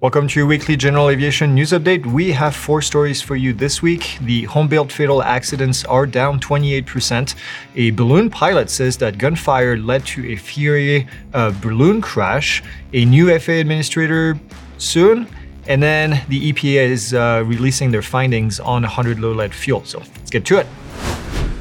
Welcome to your weekly general aviation news update. We have four stories for you this week. The home built fatal accidents are down 28%. A balloon pilot says that gunfire led to a Fury uh, balloon crash. A new FAA administrator soon. And then the EPA is uh, releasing their findings on 100 low lead fuel. So let's get to it.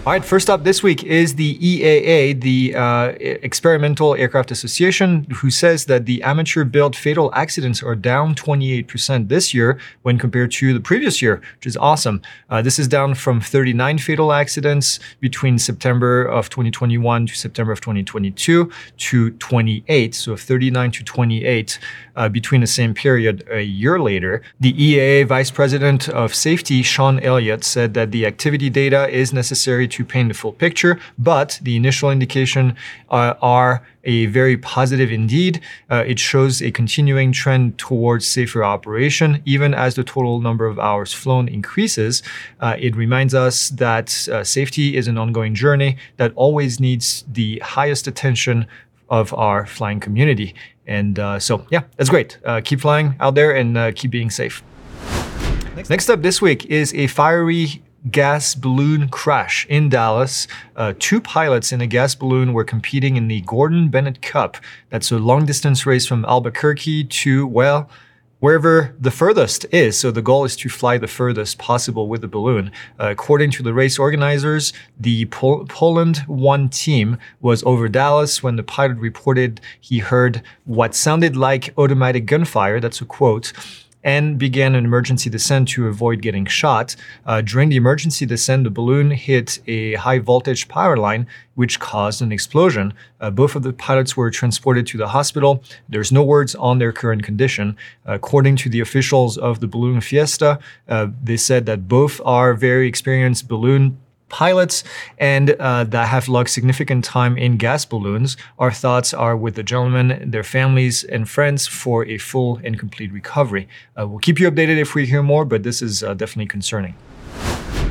All right, first up this week is the EAA, the uh, Experimental Aircraft Association, who says that the amateur built fatal accidents are down 28% this year when compared to the previous year, which is awesome. Uh, this is down from 39 fatal accidents between September of 2021 to September of 2022 to 28, so 39 to 28 uh, between the same period a year later. The EAA Vice President of Safety, Sean Elliott, said that the activity data is necessary to to paint the full picture, but the initial indication uh, are a very positive indeed. Uh, it shows a continuing trend towards safer operation, even as the total number of hours flown increases. Uh, it reminds us that uh, safety is an ongoing journey that always needs the highest attention of our flying community. And uh, so, yeah, that's great. Uh, keep flying out there and keep being safe. Next up this week is a fiery gas balloon crash in Dallas. Uh, two pilots in a gas balloon were competing in the Gordon Bennett Cup. That's a long distance race from Albuquerque to, well, wherever the furthest is. So the goal is to fly the furthest possible with the balloon. Uh, according to the race organizers, the Pol- Poland 1 team was over Dallas when the pilot reported he heard what sounded like automatic gunfire. That's a quote and began an emergency descent to avoid getting shot. Uh, during the emergency descent, the balloon hit a high voltage power line, which caused an explosion. Uh, both of the pilots were transported to the hospital. There's no words on their current condition. according to the officials of the Balloon Fiesta, uh, they said that both are very experienced balloon pilots and uh, that have logged significant time in gas balloons. Our thoughts are with the gentlemen, their families, and friends for a full and complete recovery. Uh, we'll keep you updated if we hear more, but this is uh, definitely concerning.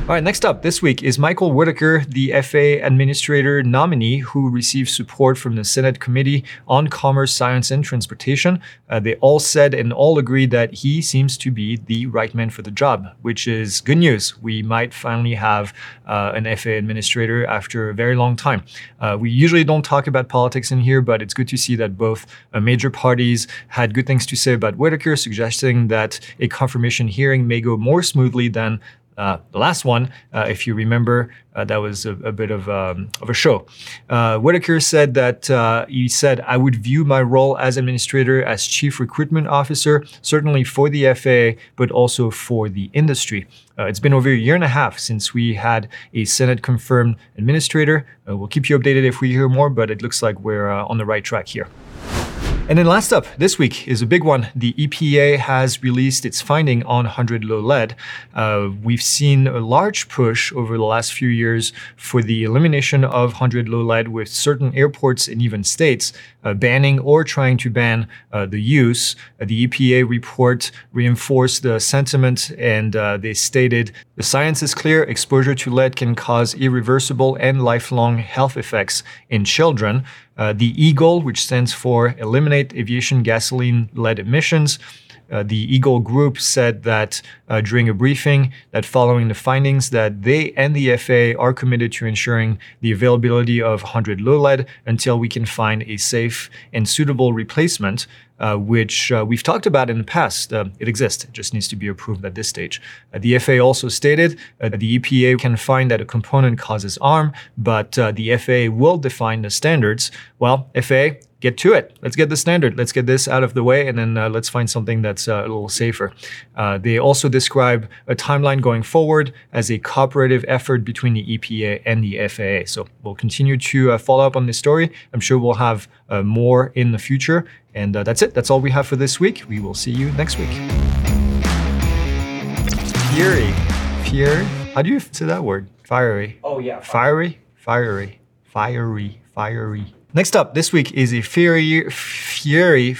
All right, next up this week is Michael Whitaker, the FAA Administrator nominee who received support from the Senate Committee on Commerce, Science, and Transportation. Uh, they all said and all agreed that he seems to be the right man for the job, which is good news. We might finally have uh, an FAA Administrator after a very long time. Uh, we usually don't talk about politics in here, but it's good to see that both uh, major parties had good things to say about Whitaker, suggesting that a confirmation hearing may go more smoothly than uh, the last one, uh, if you remember, uh, that was a, a bit of, um, of a show. Uh, Whitaker said that uh, he said, I would view my role as administrator as chief recruitment officer, certainly for the FAA, but also for the industry. Uh, it's been over a year and a half since we had a Senate confirmed administrator. we'll keep you updated if we hear more, but it looks like we're on the right track here. And then last up this week is a big one. The EPA has released its finding on 100 low lead. Uh, we've seen a large push over the last few years for the elimination of 100 low lead with certain airports and even states uh, banning or trying to ban uh, the use. Uh, the EPA report reinforced the sentiment and uh, they stated the science is clear exposure to lead can cause irreversible and lifelong health effects in children. Uh, the EAGLE, which stands for Eliminate Aviation Gasoline Lead Emissions, uh, the Eagle Group said that uh, during a briefing that following the findings that they and the FAA are committed to ensuring the availability of 100 low lead until we can find a safe and suitable replacement, uh, which uh, we've talked about in the past. Uh, it exists. It just needs to be approved at this stage. Uh, the FAA also stated that the EPA can find that a component causes harm, but the FAA will define the standards. Well, FAA, get to it. Let's get the standard. Let's get this out of the way, and then uh, let's find something that's uh, a little safer. Uh, they also describe a timeline going forward as a cooperative effort between the EPA and the FAA. So we'll continue to uh, follow up on this story. I'm sure we'll have uh, more in the future. And uh, that's it. That's all we have for this week. We will see you next week. Fury. Fury. How do you say that word? Fiery. Oh, yeah. Fiery. Fiery. Fiery. Fiery. Next up this week is a Fury Fury